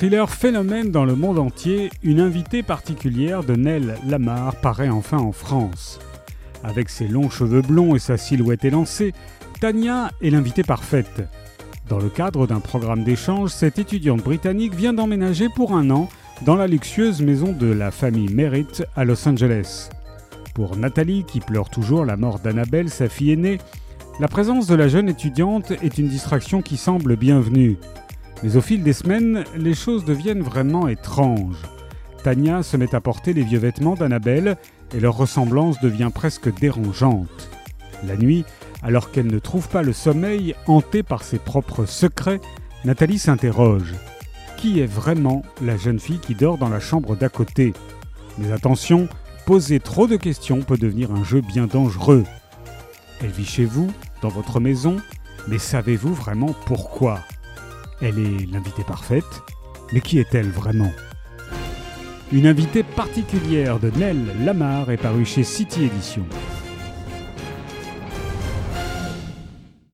Thriller phénomène dans le monde entier, une invitée particulière de Nell Lamar paraît enfin en France. Avec ses longs cheveux blonds et sa silhouette élancée, Tania est l'invitée parfaite. Dans le cadre d'un programme d'échange, cette étudiante britannique vient d'emménager pour un an dans la luxueuse maison de la famille Merritt à Los Angeles. Pour Nathalie, qui pleure toujours la mort d'Annabelle, sa fille aînée, la présence de la jeune étudiante est une distraction qui semble bienvenue. Mais au fil des semaines, les choses deviennent vraiment étranges. Tania se met à porter les vieux vêtements d'Annabelle et leur ressemblance devient presque dérangeante. La nuit, alors qu'elle ne trouve pas le sommeil, hantée par ses propres secrets, Nathalie s'interroge. Qui est vraiment la jeune fille qui dort dans la chambre d'à côté? Mais attention, poser trop de questions peut devenir un jeu bien dangereux. Elle vit chez vous, dans votre maison, mais savez-vous vraiment pourquoi? Elle est l'invitée parfaite, mais qui est-elle vraiment? Une invitée particulière de Nell Lamar est parue chez City Edition.